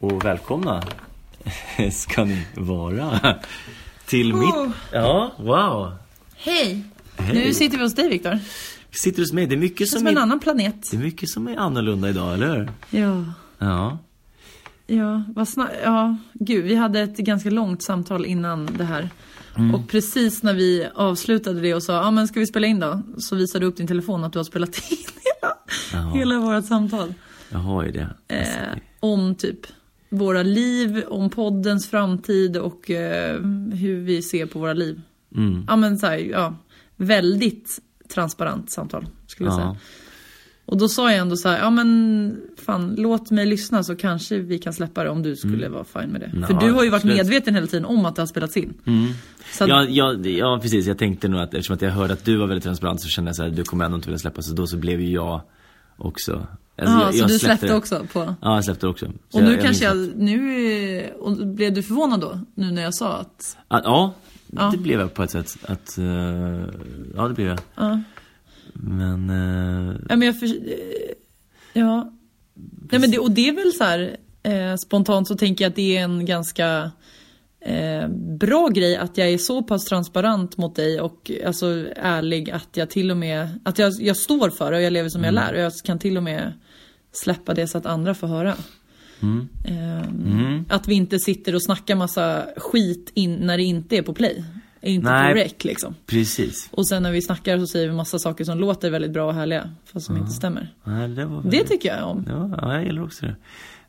Och välkomna ska ni vara till mitt... Ja, wow. Hej! Hej. Nu sitter vi hos dig Viktor. Vi sitter hos mig. Det är mycket Som som, en är, annan planet. det är mycket som är annorlunda idag, eller hur? Ja. Ja. Ja, vad sna- ja, gud, vi hade ett ganska långt samtal innan det här. Mm. Och precis när vi avslutade det och sa, ja men ska vi spela in då? Så visade du upp din telefon att du har spelat in hela, hela vårt samtal. Jag har ju det. Eh, om typ våra liv, om poddens framtid och eh, hur vi ser på våra liv. Mm. Ja men så här, ja, väldigt transparent samtal skulle jag Ja. säga. Och då sa jag ändå så här, ja men fan låt mig lyssna så kanske vi kan släppa det om du skulle vara fine med det. Mm. Ja, För du har ju varit absolut. medveten hela tiden om att det har spelats in. Så att, Ja, ja, ja, precis. Jag tänkte nog att eftersom att jag hörde att du var väldigt transparent så kände jag så här, du kommer ändå inte vilja släppa. Så då så blev ju jag också. Alltså, ja, jag- så jag du släppte också på... Ja, jag släppte också. Så Och nu jag kanske jag, nu, och blev du förvånad då? Nu när jag sa att, Att, ja, Ja. det blev jag på ett sätt. Att, eh, ja, det blev jag. ja. Men, eh, Ja men jag för, eh, Ja. Nej men det, och det är väl så här eh, spontant så tänker jag att det är en ganska eh, bra grej att jag är så pass transparent mot dig och alltså ärlig att jag till och med, att jag, jag står för det och jag lever som jag lär och jag kan till och med släppa det så att andra får höra. Eh, Att vi inte sitter och snackar massa skit in, när det inte är på play. Är inte Nej. på rec liksom. precis. Och sen när vi snackar så säger vi massa saker som låter väldigt bra och härliga fast som inte stämmer. Nej, det var Det väldigt- tycker jag om. Ja, ja, jag gillar också det.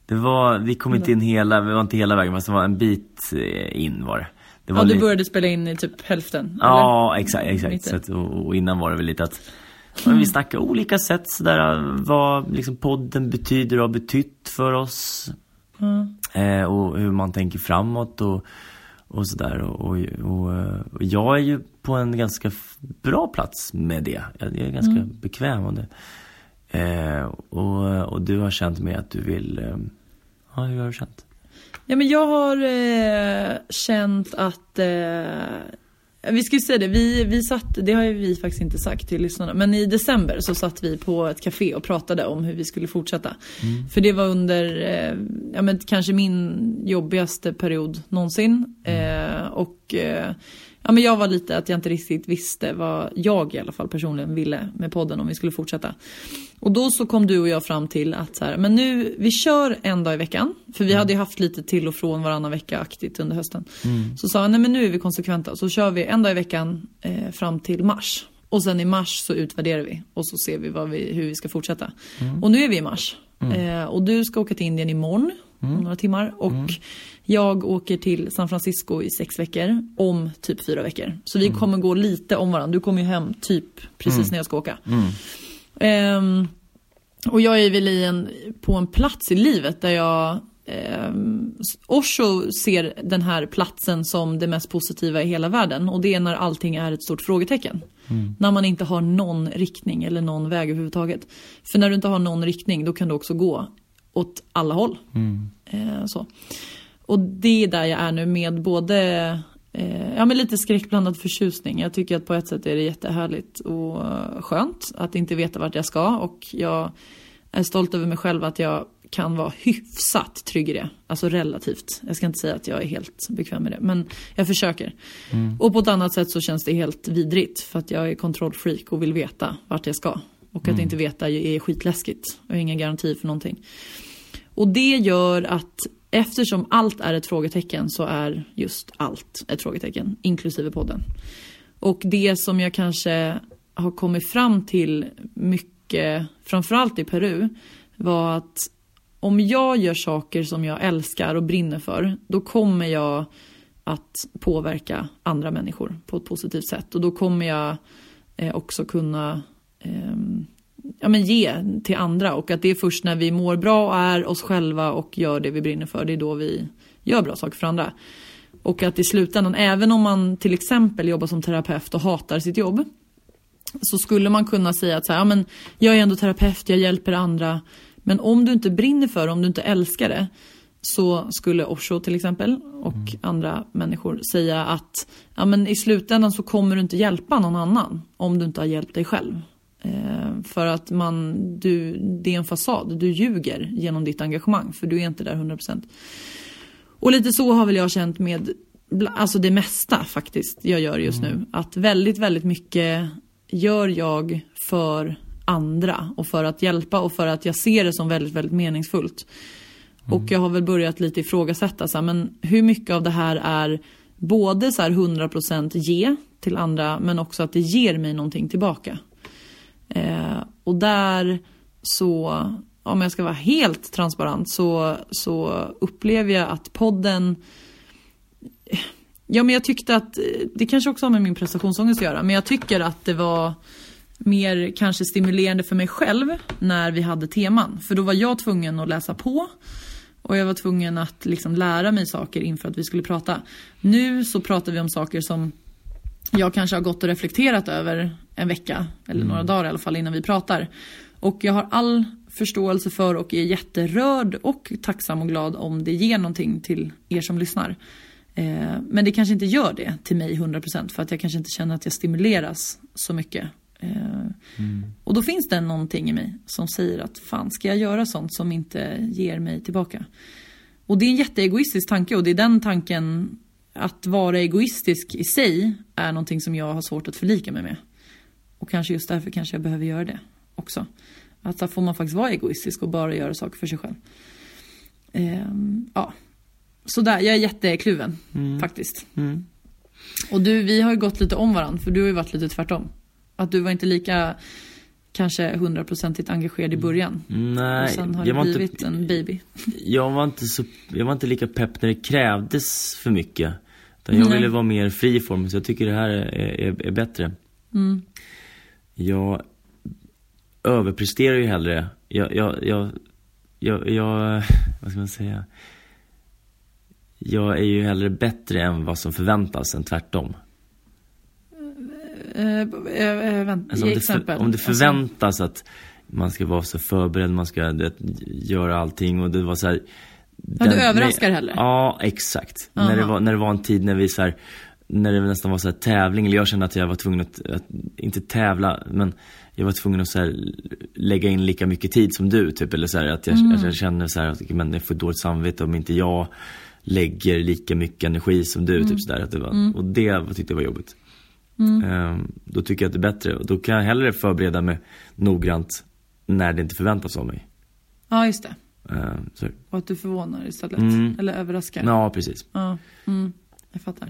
Det var, vi kom inte in hela, vi var inte hela vägen, fast det var en bit eh, in var det. det var Ja, du lite- började spela in i typ hälften? Ja, eller? exakt, exakt. Att, och, och innan var det väl lite att ja, vi snackade olika sätt sådär, vad liksom podden betyder och har betytt för oss. Eh, och hur man tänker framåt och, och sådär. Och, och, och, eh, jag är ju på en ganska bra plats med det. Jag är ganska bekväm med det. Eh, och, och du har känt med att du vill, eh, ja hur har du känt? Ja, men jag har eh, känt att... Vi ska ju säga det, vi, vi satt, det har ju vi faktiskt inte sagt till lyssnarna, men i december så satt vi på ett café och pratade om hur vi skulle fortsätta. För det var under, eh, ja men kanske min jobbigaste period någonsin. Eh, och eh, ja men jag var lite att jag inte riktigt visste vad jag i alla fall personligen ville med podden om vi skulle fortsätta. Och då så kom du och jag fram till att så här, men nu, vi kör en dag i veckan. För vi hade ju haft lite till och från varannan vecka aktigt under hösten. Så sa jag, nej men nu är vi konsekventa. Så kör vi en dag i veckan eh, fram till mars. Och sen i mars så utvärderar vi och så ser vi, vi hur vi ska fortsätta. Och nu är vi i mars. Eh, och du ska åka till Indien imorgon, om några timmar. Och jag åker till San Francisco i sex veckor, om typ fyra veckor. Så vi kommer gå lite om varandra. Du kommer ju hem typ precis när jag ska åka. Ehm, och jag är väl i en, på en plats i livet där jag eh, Osho ser den här platsen som det mest positiva i hela världen och det är när allting är ett stort frågetecken. När man inte har någon riktning eller någon väg överhuvudtaget. För när du inte har någon riktning då kan du också gå åt alla håll. Eh, så. Och det är där jag är nu med både eh, ja, men lite skräckblandad förtjusning. Jag tycker att på ett sätt är det jättehärligt och skönt att inte veta vart jag ska och jag är stolt över mig själv att jag kan vara hyfsat trygg i det. Alltså relativt. Jag ska inte säga att jag är helt bekväm med det. Men jag försöker. Och på ett annat sätt så känns det helt vidrigt. För att jag är kontrollfreak och vill veta vart jag ska. Och att inte veta är skitläskigt. Jag har ingen garanti för någonting. Och det gör att eftersom allt är ett frågetecken så är just allt ett frågetecken. Inklusive podden. Och det som jag kanske har kommit fram till mycket, framförallt i Peru, var att om jag gör saker som jag älskar och brinner för, då kommer jag att påverka andra människor på ett positivt sätt. Och då kommer jag eh, också kunna ehm, ja, men ge till andra. Och att det är först när vi mår bra och är oss själva och gör det vi brinner för, det är då vi gör bra saker för andra. Och att i slutändan, även om man till exempel jobbar som terapeut och hatar sitt jobb, så skulle man kunna säga att så här, ja, men jag är ändå terapeut, jag hjälper andra. Men om du inte brinner för det, om du inte älskar det, så skulle Osho till exempel och andra människor säga att ja, men i slutändan så kommer du inte hjälpa någon annan om du inte har hjälpt dig själv. För att man, du, det är en fasad, du ljuger genom ditt engagemang för du är inte där 100%. Och lite så har väl jag känt med alltså det mesta faktiskt jag gör just nu. Att väldigt, väldigt mycket gör jag för andra och för att hjälpa och för att jag ser det som väldigt, väldigt meningsfullt. Och jag har väl börjat lite ifrågasätta så här, men hur mycket av det här är både så här 100% ge till andra men också att det ger mig någonting tillbaka. Eh, och där så, om jag ska vara helt transparent så, så upplever jag att podden Ja men jag tyckte att, det kanske också har med min prestationsångest att göra, men jag tycker att det var mer kanske stimulerande för mig själv när vi hade teman. För då var jag tvungen att läsa på och jag var tvungen att liksom lära mig saker inför att vi skulle prata. Nu så pratar vi om saker som jag kanske har gått och reflekterat över en vecka, eller några dagar i alla fall innan vi pratar. Och jag har all förståelse för och är jätterörd och tacksam och glad om det ger någonting till er som lyssnar. Eh, men det kanske inte gör det till mig 100% för att jag kanske inte känner att jag stimuleras så mycket. Eh, Och då finns det någonting i mig som säger att fan ska jag göra sånt som inte ger mig tillbaka? Och det är en jätteegoistisk tanke och det är den tanken att vara egoistisk i sig är någonting som jag har svårt att förlika mig med. Och kanske just därför kanske jag behöver göra det också. Att där får man faktiskt vara egoistisk och bara göra saker för sig själv. Ehm, ja. Så där, jag är jättekluven faktiskt. Och du, vi har ju gått lite om varandra för du har ju varit lite tvärtom. Att du var inte lika kanske hundraprocentigt engagerad i början. Och Nej, sen har jag det blivit inte, en baby. jag, var inte så, jag var inte lika pepp när det krävdes för mycket. Utan jag Nej. ville vara mer fri i formen, så jag tycker det här är, är, är bättre. Mm. Jag överpresterar ju hellre. Jag, jag, jag, jag, jag, vad ska man säga? Jag är ju hellre bättre än vad som förväntas än tvärtom. Eh, eh, eh, vänt, Alltså om, det för, om det Alltså, förväntas att man ska vara så förberedd, man ska vet, göra allting och det var så här, Ja, du överraskar hellre? Ja, exakt. När det, var, när det var en tid när vi så här, när det nästan var så tävling, eller jag kände att jag var tvungen att, att inte tävla, men jag var tvungen att så lägga in lika mycket tid som du, typ. Eller så här, att jag, Mm. jag känner så här, att men jag får dåligt samvete om inte jag lägger lika mycket energi som du, Mm. typ sådär. Att det var, Och det tyckte jag var jobbigt. Ehm, då tycker jag att det är bättre. Och då kan jag hellre förbereda mig noggrant när det inte förväntas av mig. Ja, just det. Ehm, så, Och att du förvånar istället. Mm. Eller överraskar. ja, precis. Ja, mm, jag fattar.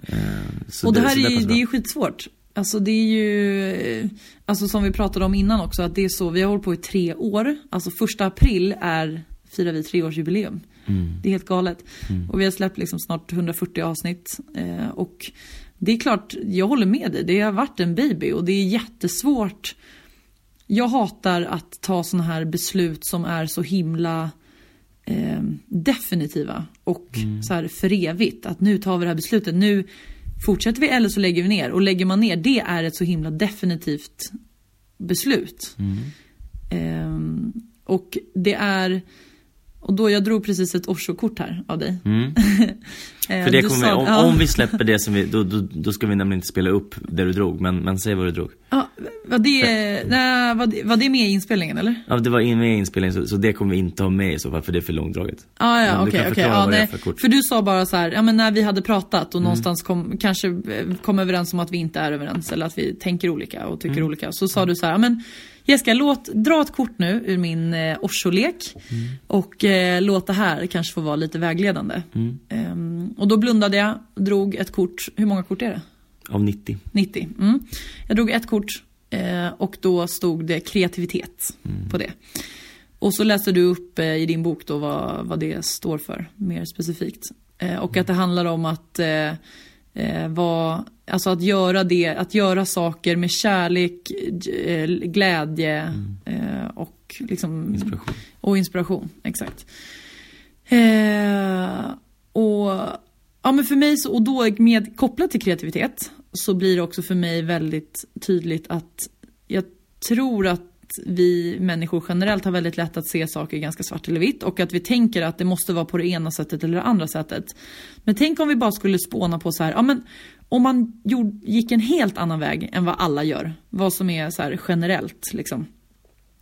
Så och det här så är, ju, det är ju skitsvårt. Alltså det är ju, eh, alltså som vi pratade om innan också, att det är så, vi har hållit på i tre år. Alltså första april är, firar vi treårsjubileum. Mm. Det är helt galet. Och vi har släppt liksom snart 140 avsnitt. Eh, och det är klart, jag håller med dig, det har varit en baby och det är jättesvårt. Jag hatar att ta sådana här beslut som är så himla eh, definitiva och så här för evigt. Att nu tar vi det här beslutet, nu fortsätter vi eller så lägger vi ner. Och lägger man ner, det är ett så himla definitivt beslut. Ehm, och det är, och då jag drog precis ett Osho-kort här av dig. Eh, För det kommer, sa- om, ja. om vi släpper det som vi, då, då, då ska vi nämligen inte spela upp det du drog, men, men säg vad du drog. Ja, var, det, nej, var, det, var det med i inspelningen eller? Ja, det var med i inspelningen så, så det kommer vi inte ha med i så fall för det är för långdraget. Ah, ja, okej, okej. förklara Ja, nej. för. För du sa bara så här, ja men när vi hade pratat Mm. och någonstans kom, kanske eh, kom överens om att vi inte är överens eller att vi tänker olika och tycker Mm. olika. Så sa du så här, ja men Jessica, låt, dra ett kort nu ur min eh, Osho-lek Mm. och eh, låt det här kanske få vara lite vägledande. Mm. Ehm, och då blundade jag, drog ett kort, hur många kort är det? Av 90. 90. Mm. Jag drog ett kort eh, och då stod det kreativitet på det. Och så läste du upp eh, i din bok då vad, vad det står för mer specifikt. Eh, och att det handlar om att eh, vara, alltså att göra det, att göra saker med kärlek, eh, glädje eh, och liksom Inspiration. och inspiration, exakt. Eh, och, ja, men för mig, så, och då med, kopplat till kreativitet, så blir det också för mig väldigt tydligt att jag tror att vi människor generellt har väldigt lätt att se saker ganska svart eller vitt och att vi tänker att det måste vara på det ena sättet eller det andra sättet. Men tänk om vi bara skulle spåna på så här, ja men om man gjorde, gick en helt annan väg än vad alla gör, vad som är så här generellt liksom.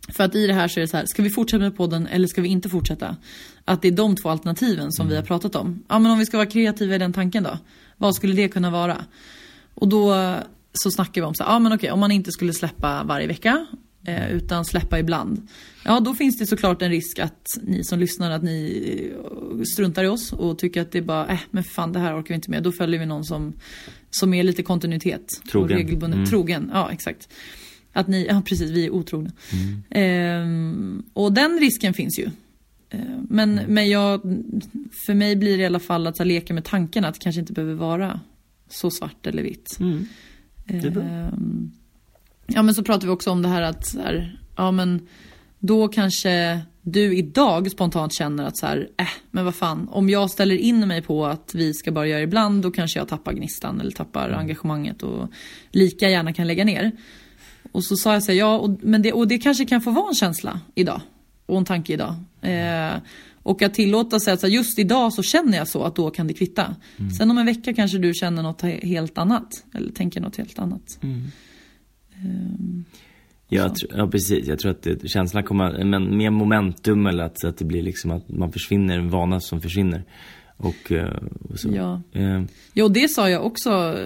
För att i det här så är det så här, ska vi fortsätta med podden eller ska vi inte fortsätta? Att det är de två alternativen som vi har pratat om. Ja men om vi ska vara kreativa i den tanken då, vad skulle det kunna vara? Och då så snackar vi om så här, ja men okej om man inte skulle släppa varje vecka utan släppa ibland. Ja då finns det såklart en risk att ni som lyssnar att ni eh, struntar i oss och tycker att det är bara, äh men fan det här orkar vi inte med. Då följer vi någon som, som är lite kontinuitet. Trogen. Och regelbundet Mm. trogen, ja exakt. Att ni, ja precis, vi är otrogna. Ehm, och den risken finns ju. Ehm, men, men jag, för mig blir det i alla fall att här, leka med tanken att det kanske inte behöver vara så svart eller vitt. Mm. är bra. Ehm, ja men så pratar vi också om det här att så här, ja men då kanske du idag spontant känner att så här, äh, men vad fan, om jag ställer in mig på att vi ska bara göra ibland, då kanske jag tappar gnistan eller tappar engagemanget och lika gärna kan lägga ner. Och så sa jag så här, ja, och, men det, och det kanske kan få vara en känsla idag. Och en tanke idag. Eh, och att tillåta sig att så här, just idag så känner jag så att då kan det kvitta. Sen om en vecka kanske du känner något he- helt annat. Eller tänker något helt annat. Jag tr- ja precis, jag tror att det, känslan kommer, men mer momentum eller att, att det blir liksom att man försvinner, en vana som försvinner. Och, eh, och så. Ja. Eh, Jo, det sa jag också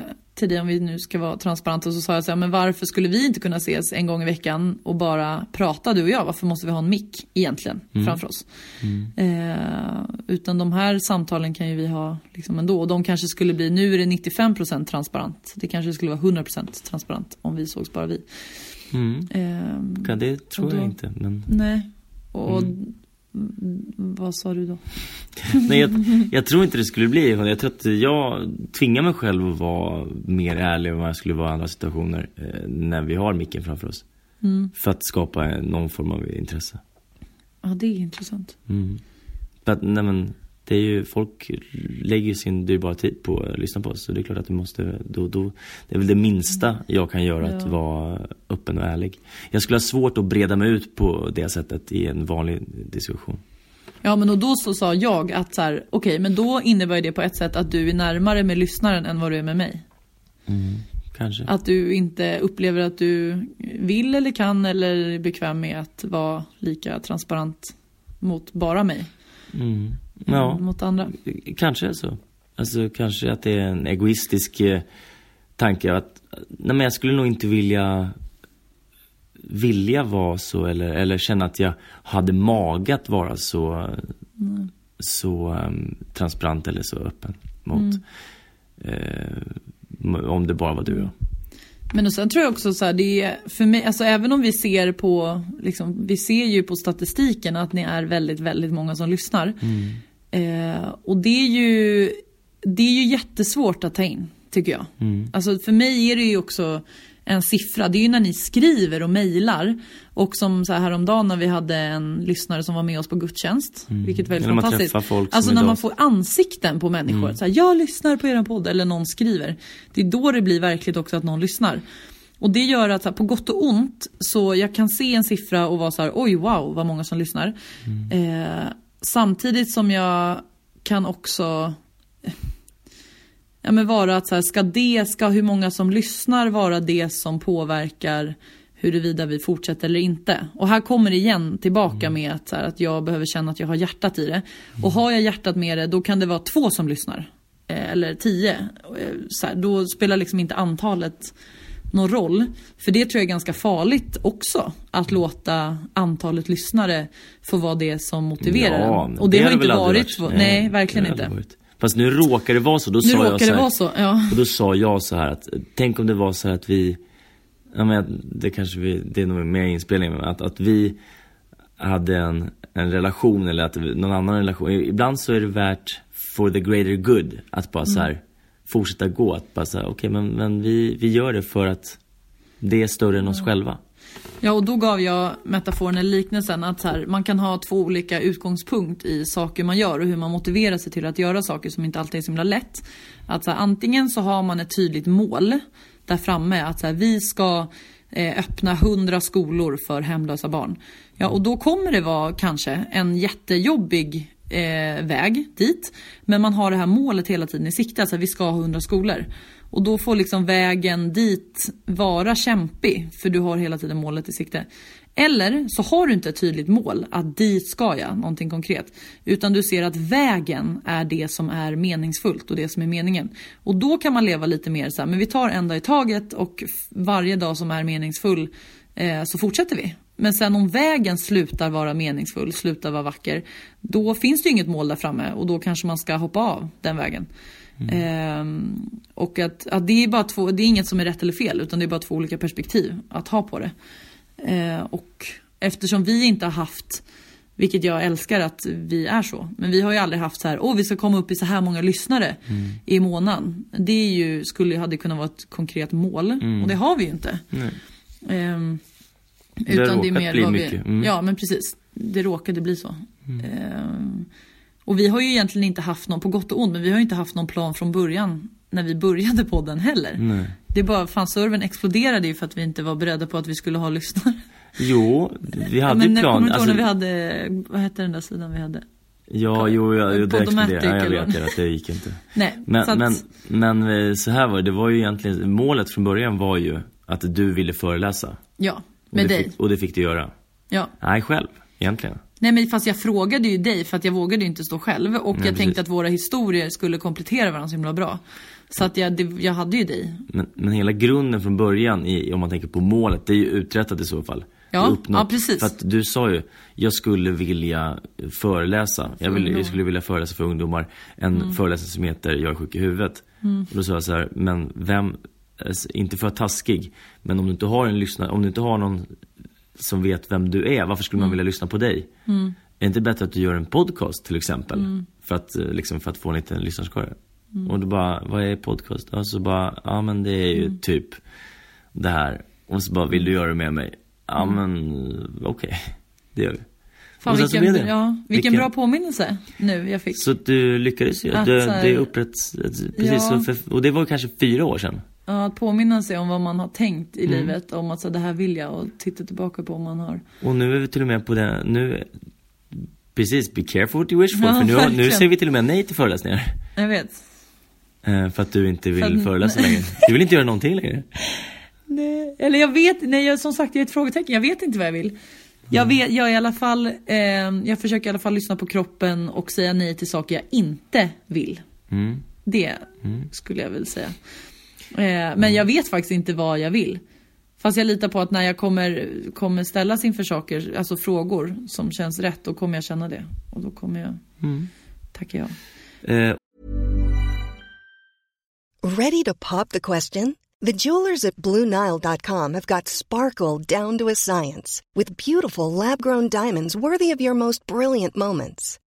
tidigare om vi nu ska vara transparenta. Så sa jag så här, men varför skulle vi inte kunna ses en gång i veckan och bara prata du och jag? Varför måste vi ha en mick egentligen framför oss? Eh, utan de här samtalen kan ju vi ha liksom ändå. Och de kanske skulle bli, nu är det 95% transparent. Det kanske skulle vara 100% transparent om vi sågs bara vi. mm. Eh, Ja, det tror då- jag inte. Men, nej. Och mm, vad sa du då? nej, jag, jag tror inte det skulle bli. Jag tror att jag tvingar mig själv att vara mer ärlig än vad jag skulle vara i andra situationer. Eh, när vi har micken framför oss. Mm. För att skapa någon form av intresse. Ja, det är intressant. Mm. Att, nej men, det är ju, folk lägger sin dyrbara tid på att lyssna på oss. Så det är klart att du måste, då, då, det är väl det minsta jag kan göra att Ja. vara öppen och ärlig. Jag skulle ha svårt att breda mig ut på det sättet i en vanlig diskussion. Ja men och då så sa jag att så här, okej men då innebär det på ett sätt att du är närmare med lyssnaren än vad du är med mig. Kanske. Att du inte upplever att du vill eller kan eller är bekväm med att vara lika transparent mot bara mig. Mm. Ja, Mot andra. kanske är så. Alltså kanske att det är en egoistisk eh, tanke att, nej men jag skulle nog inte vilja vilja vara så eller, eller känna att jag hade mag att vara så, så um, transparent eller så öppen mot eh, om det bara var du och jag. Men och sen tror jag också så här, det är för mig, alltså även om vi ser på, liksom, vi ser ju på statistiken att ni är väldigt, väldigt många som lyssnar. Eh, och det är ju, det är ju jättesvårt att ta in, tycker jag. Alltså för mig är det ju också en siffra. Det är ju när ni skriver och mejlar. Och som så här häromdagen när vi hade en lyssnare som var med oss på gudstjänst. Vilket är väldigt man fantastiskt. alltså är när idag. man får ansikten på människor. Så här, jag lyssnar på er podd. Eller någon skriver. Det är då det blir verkligt också att någon lyssnar. Och det gör att här, på gott och ont så jag kan se en siffra och vara så här, oj wow vad många som lyssnar. Eh, samtidigt som jag kan också ja, men vara att så här, ska det, ska hur många som lyssnar vara det som påverkar huruvida vi fortsätter eller inte. Och här kommer det igen tillbaka med att, så här, att jag behöver känna att jag har hjärtat i det. Och har jag hjärtat med det då kan det vara två som lyssnar. Eh, eller tio. Eh, Så här, då spelar liksom inte antalet någon roll. För det tror jag är ganska farligt också. Att låta antalet lyssnare få vara det som motiverar Ja. Och det, har har inte varit, varit. nej, verkligen det har inte. varit. Fast nu råkar det vara så. Då Nu sa jag så det här, vara så, ja. Och då sa jag så här att, tänk om det var så här att vi, ja men det kanske vi, det är nog mer inspelning, men att, att vi hade en, en relation eller att någon annan relation. Ibland så är det värt for the greater good att bara så här fortsätta gå. Att bara här, okej men, men vi, vi gör det för att det är större än oss själva. Ja, och då gav jag metaforen eller liknelsen att så här, man kan ha två olika utgångspunkt i saker man gör och hur man motiverar sig till att göra saker som inte alltid är så himla lätt. Att så här, antingen så har man ett tydligt mål där framme att så här, vi ska eh, öppna hundra skolor för hemlösa barn. Ja, och då kommer det vara kanske en jättejobbig eh, väg dit. Men man har det här målet hela tiden i sikte, alltså vi ska ha 100 skolor. Och då får liksom vägen dit vara kämpig, för du har hela tiden målet i sikte. Eller så har du inte ett tydligt mål, att dit ska jag, någonting konkret. Utan du ser att vägen är det som är meningsfullt och det som är meningen. Och då kan man leva lite mer så här, men vi tar en dag i taget och varje dag som är meningsfull eh, så fortsätter vi. Men sen om vägen slutar vara meningsfull, slutar vara vacker, då finns det ju inget mål där framme och då kanske man ska hoppa av den vägen. Ehm, och att, att det är bara två, det är inget som är rätt eller fel utan det är bara två olika perspektiv att ha på det. Eh, och eftersom vi inte har haft, vilket jag älskar att vi är så, men vi har ju aldrig haft så här, åh vi ska komma upp i så här många lyssnare i månaden. Det är ju, skulle, hade kunnat vara ett konkret mål och det har vi ju inte. Ehm, Det har råkat bli vad mycket. vi, Mm. ja men precis, det råkade bli så. Ehm, och vi har ju egentligen inte haft någon, på gott och ont, men vi har ju inte haft någon plan från början när vi började podden heller. Nej. Det är bara, fan servern exploderade ju för att vi inte var beredda på att vi skulle ha lyssnare. Jo, vi hade men ju plan. kommer inte ihåg Alltså, när vi hade, vad hette den där sidan vi hade? ja, jo, ja, det exploderade. Ja, jag vet att det gick inte. Nej, Men, så att, men, men eh, så här var det, det var ju egentligen, målet från början var ju att du ville föreläsa. ja, med det dig. Fick, och det fick du göra. Ja. Nej, själv, egentligen. Nej men fast jag frågade ju dig för att jag vågade ju inte stå själv och jag precis. tänkte att våra historier skulle komplettera varandra så himla bra. Så att jag, det, jag hade ju dig. Men, men hela grunden från början, i, om man tänker på målet, det är ju uträttat i så fall. Ja, ja, precis. För att du sa ju, jag skulle vilja föreläsa. Jag, vill, jag skulle vilja föreläsa för ungdomar. En Mm. föreläsning som heter Jag är sjuk i huvudet. Och då sa jag så här, men vem, inte för att vara taskig, men om du inte har en lyssnare, om du inte har någon som vet vem du är, varför skulle Mm. man vilja lyssna på dig? Är det inte bättre att du gör en podcast till exempel? För, att, eh, liksom, för att få en liten lyssnarskara. Och då bara, vad är podcast? Och så bara, ja men det är ju typ det här. Och så bara, vill du göra det med mig? Ja men, eh, okej. Det gör vi. Fan vilken, ja, vilken, Vilken- bra påminnelse nu jag fick. Så du lyckades ju. Att så här- det är upprätt, precis. Ja. För, och det var kanske fyra år sedan. Ja, att påminna sig om vad man har tänkt Mm. i livet. Om att så, det här vill jag och titta tillbaka på om man har. Och nu är vi till och med på det, nu, precis, be careful what you wish for. Ja, för nu, nu säger vi till och med nej till föreläsningar. Jag vet. Eh, för att du inte vill att- föreläsa längre. Du vill inte göra någonting längre. Nej, eller jag vet, nej jag, som sagt jag är ett frågetecken. Jag vet inte vad jag vill. Jag, vet, jag, i alla fall, eh, jag försöker i alla fall lyssna på kroppen och säga nej till saker jag inte vill. Mm. Det skulle jag väl säga. Eh, men jag vet faktiskt inte vad jag vill. Fast jag litar på att när jag kommer, kommer ställas inför saker, alltså frågor som känns rätt, då kommer jag känna det. Och då kommer jag tacka ja. Eh, Ready to pop the question? The jewelers at BlueNile.com have got sparkle down to a science with beautiful lab grown diamonds worthy of your most brilliant moments.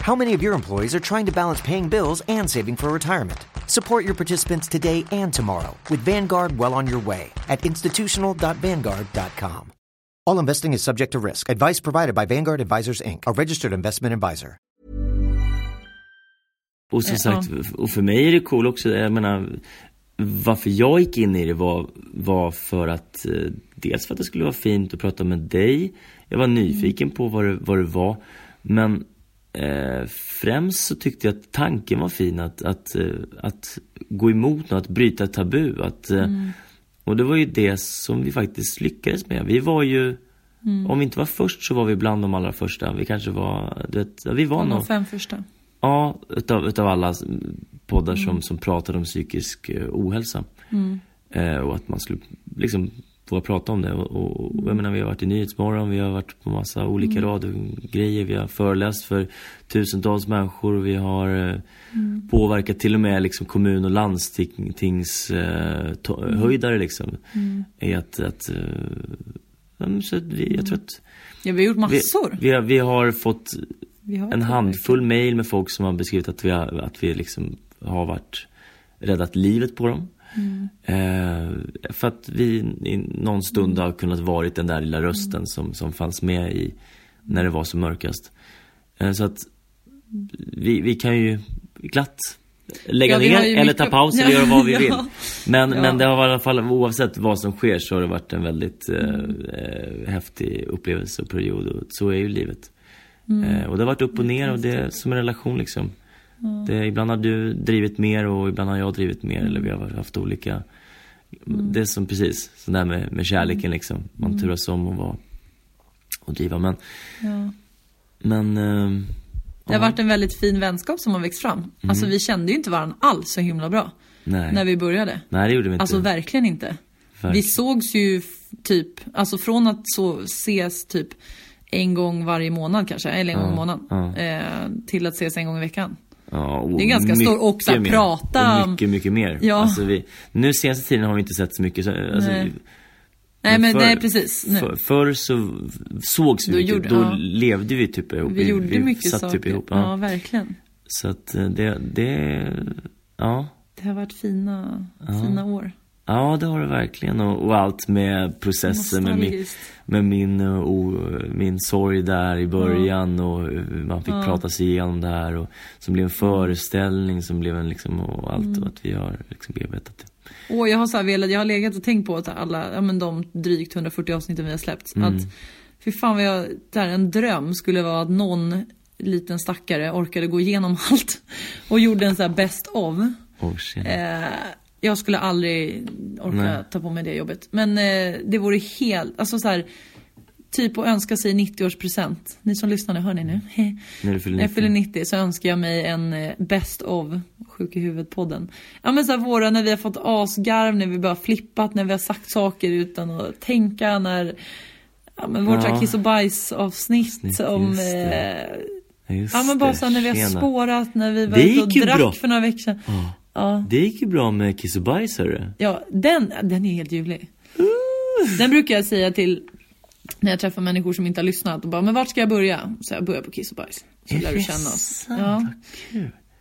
How many of your employees are trying to balance paying bills and saving for retirement? Support your participants today and tomorrow with Vanguard well on your way at institutional.vanguard.com. All investing is subject to risk. Advice provided by Vanguard Advisors Inc., a registered investment advisor. Och som sagt, och för mig är det cool också, jag menar varför jag gick in i det var, var för att eh, dels för att det skulle vara fint att prata med dig. Jag var nyfiken på vad det, vad det var. Men eh, främst så tyckte jag att tanken var fin att, att, eh, att gå emot något, att bryta tabu. Att, eh, Och det var ju det som vi faktiskt lyckades med. Vi var ju, om vi inte var först så var vi bland de allra första. Vi kanske var, du vet, vi var De fem första. Ja, utav, utav alla poddar som, som pratade om psykisk eh, ohälsa. Eh, och att man skulle liksom våga prata om det. Och, och, jag menar, vi har varit i Nyhetsmorgon, vi har varit på massa olika radiogrejer, vi har föreläst för tusentals människor, vi har eh, påverkat till och med liksom kommun och landstings eh, liksom. I att, att eh, så att vi, jag tror att Ja, vi har gjort vi, massor. vi, har, vi har fått Vi har en handfull mail med folk som har beskrivit att vi, har, att vi liksom har varit räddat livet på dem. Eh, för att vi i någon stund har kunnat varit den där lilla rösten som, som fanns med i när det var som mörkast. Eh, så att vi, vi kan ju glatt lägga Ja, ner eller mycket- ta paus eller göra vad vi vill. Men, Ja. men det har i alla fall, oavsett vad som sker så har det varit en väldigt eh, eh, häftig upplevelse och period och så är ju livet. Eh, och det har varit upp och ner och det är som en relation liksom. Det, ibland har du drivit mer och ibland har jag drivit mer eller vi har haft olika Det är som precis, sådär med, med kärleken liksom. Man turas om och vara och driva men Ja. Men eh, Det har varit en väldigt fin vänskap som har växt fram. Alltså vi kände ju inte varandra alls så himla bra. nej. När vi började. nej det gjorde vi inte. Alltså verkligen inte. Verkligen. Vi sågs ju typ, alltså från att så ses typ en gång varje månad kanske, eller en gång i månaden. ja. Eh, till att ses en gång i veckan. Ja, och Det är ganska mycket stor- och här mer. prata Och mycket, mycket mer. Ja. Alltså vi, nu senaste tiden har vi inte sett så mycket. Så, alltså, Nej. Nej men förr- nej precis. Nu. För, förr så sågs vi Då mycket. gjorde- Då ja. levde vi typ ihop. vi gjorde mycket satt saker. typ ihop. Ja. Ja. verkligen. Så att eh, det, det, ja. Det har varit fina, fina år. Ja, det har det verkligen. Och, och allt med processen, med, min, med min, eh, o, min sorg där i början och hur man fick prata sig igenom det här. Och, som blev en föreställning, som blev en liksom, och allt. Mm. Och att vi har liksom bearbetat det. Och jag har så velat, jag har legat och tänkt på att alla, ja men de drygt 140 avsnitten vi har släppt. Mm. Att, fy fan vad jag, där en dröm skulle vara att någon liten stackare orkade gå igenom allt. Och gjorde en så här best of. Oh. Eh, jag skulle aldrig orka Nej. ta på mig det jobbet. Men eh, det vore helt, alltså så här, typ att önska sig 90-årspresent. Ni som lyssnar nu, hör ni nu? När du fyller När jag 90. fyller 90 så önskar jag mig en eh, best of Sjuk i huvudet-podden. Ja men så här våra när vi har fått asgarv, när vi bara flippat, när vi har sagt saker utan att tänka, när Ja men vårt Ja. kiss och bajs avsnitt Snitt, om eh, just Ja men bara det. så här, när vi har spårat, när vi var ute och drack bra. för några veckor sedan. Ja. Det gick ju bra med Kiss och bajs hörru. Ja, den, den är helt ljuvlig. Den brukar jag säga till när jag träffar människor som inte har lyssnat och bara, men vart ska jag börja? Så jag börjar på Kiss och bajs. Så lär du känna oss. Ja.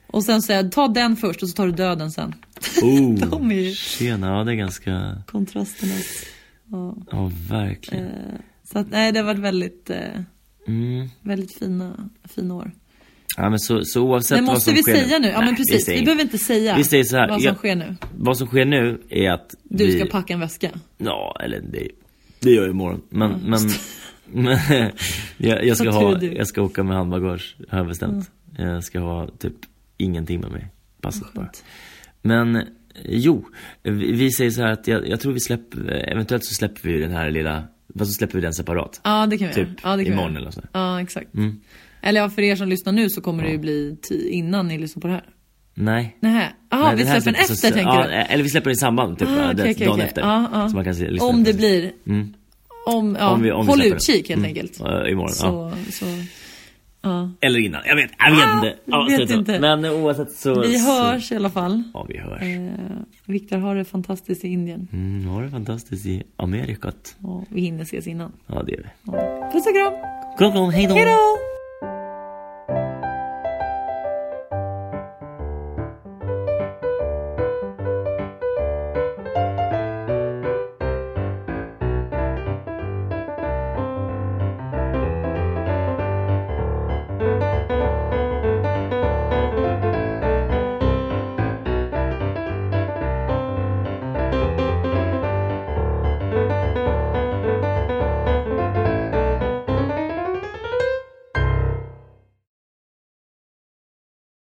Och sen säger jag, ta den först och så tar du döden sen. Oh, De är ju- tjena, ja det är ganska, Kontrasternas. Ja. ja verkligen. Så att, nej, det har varit väldigt, eh, Mm. väldigt fina, fina år. Ja men så, så oavsett Men vad måste som vi sker säga nu? Ja Nej, men precis, säger vi, behöver inte säga Vi säger så här, vad som jag- sker nu. Vad som sker nu är att Du vi, ska packa en väska. Ja, eller det, det gör jag imorgon. Men, men, men jag, jag, ska ha, jag ska åka med handbagage, har jag bestämt. Jag ska ha typ ingenting med mig. passat bara. Men jo, vi, vi säger så här att jag, jag tror vi släpper, eventuellt så släpper vi den här lilla, vad så släpper vi den separat. Ja det kan vi Typ. Ja, det kan vi imorgon göra. eller så. Mm. Ja exakt. Eller ja, för er som lyssnar nu så kommer det ju bli innan ni lyssnar på det här. Nej. Nej, vi den här släpper den efter så- tänker ja, du? Eller vi släpper den i samband, typ Ah, ah, okej, okej, dagen okej. efter. Ja, ja. Så man kan se, lyssna Om det blir, Mm. om, ja, Om vi- om vi håll utkik helt Mm. enkelt. Ja, imorgon, ja. Så, så, ja. Eller innan, jag vet, jag vet Ah, inte. Ja, vet inte. Men oavsett så... Vi så, hörs i alla fall. Ja, vi hörs. Eh, Viktor har det fantastiskt i Indien. Mm, ha det fantastiskt i Amerikat. Och vi hinner ses innan. Ja, det gör vi. Puss och kram! Kram, kram, hej då! Hejdå!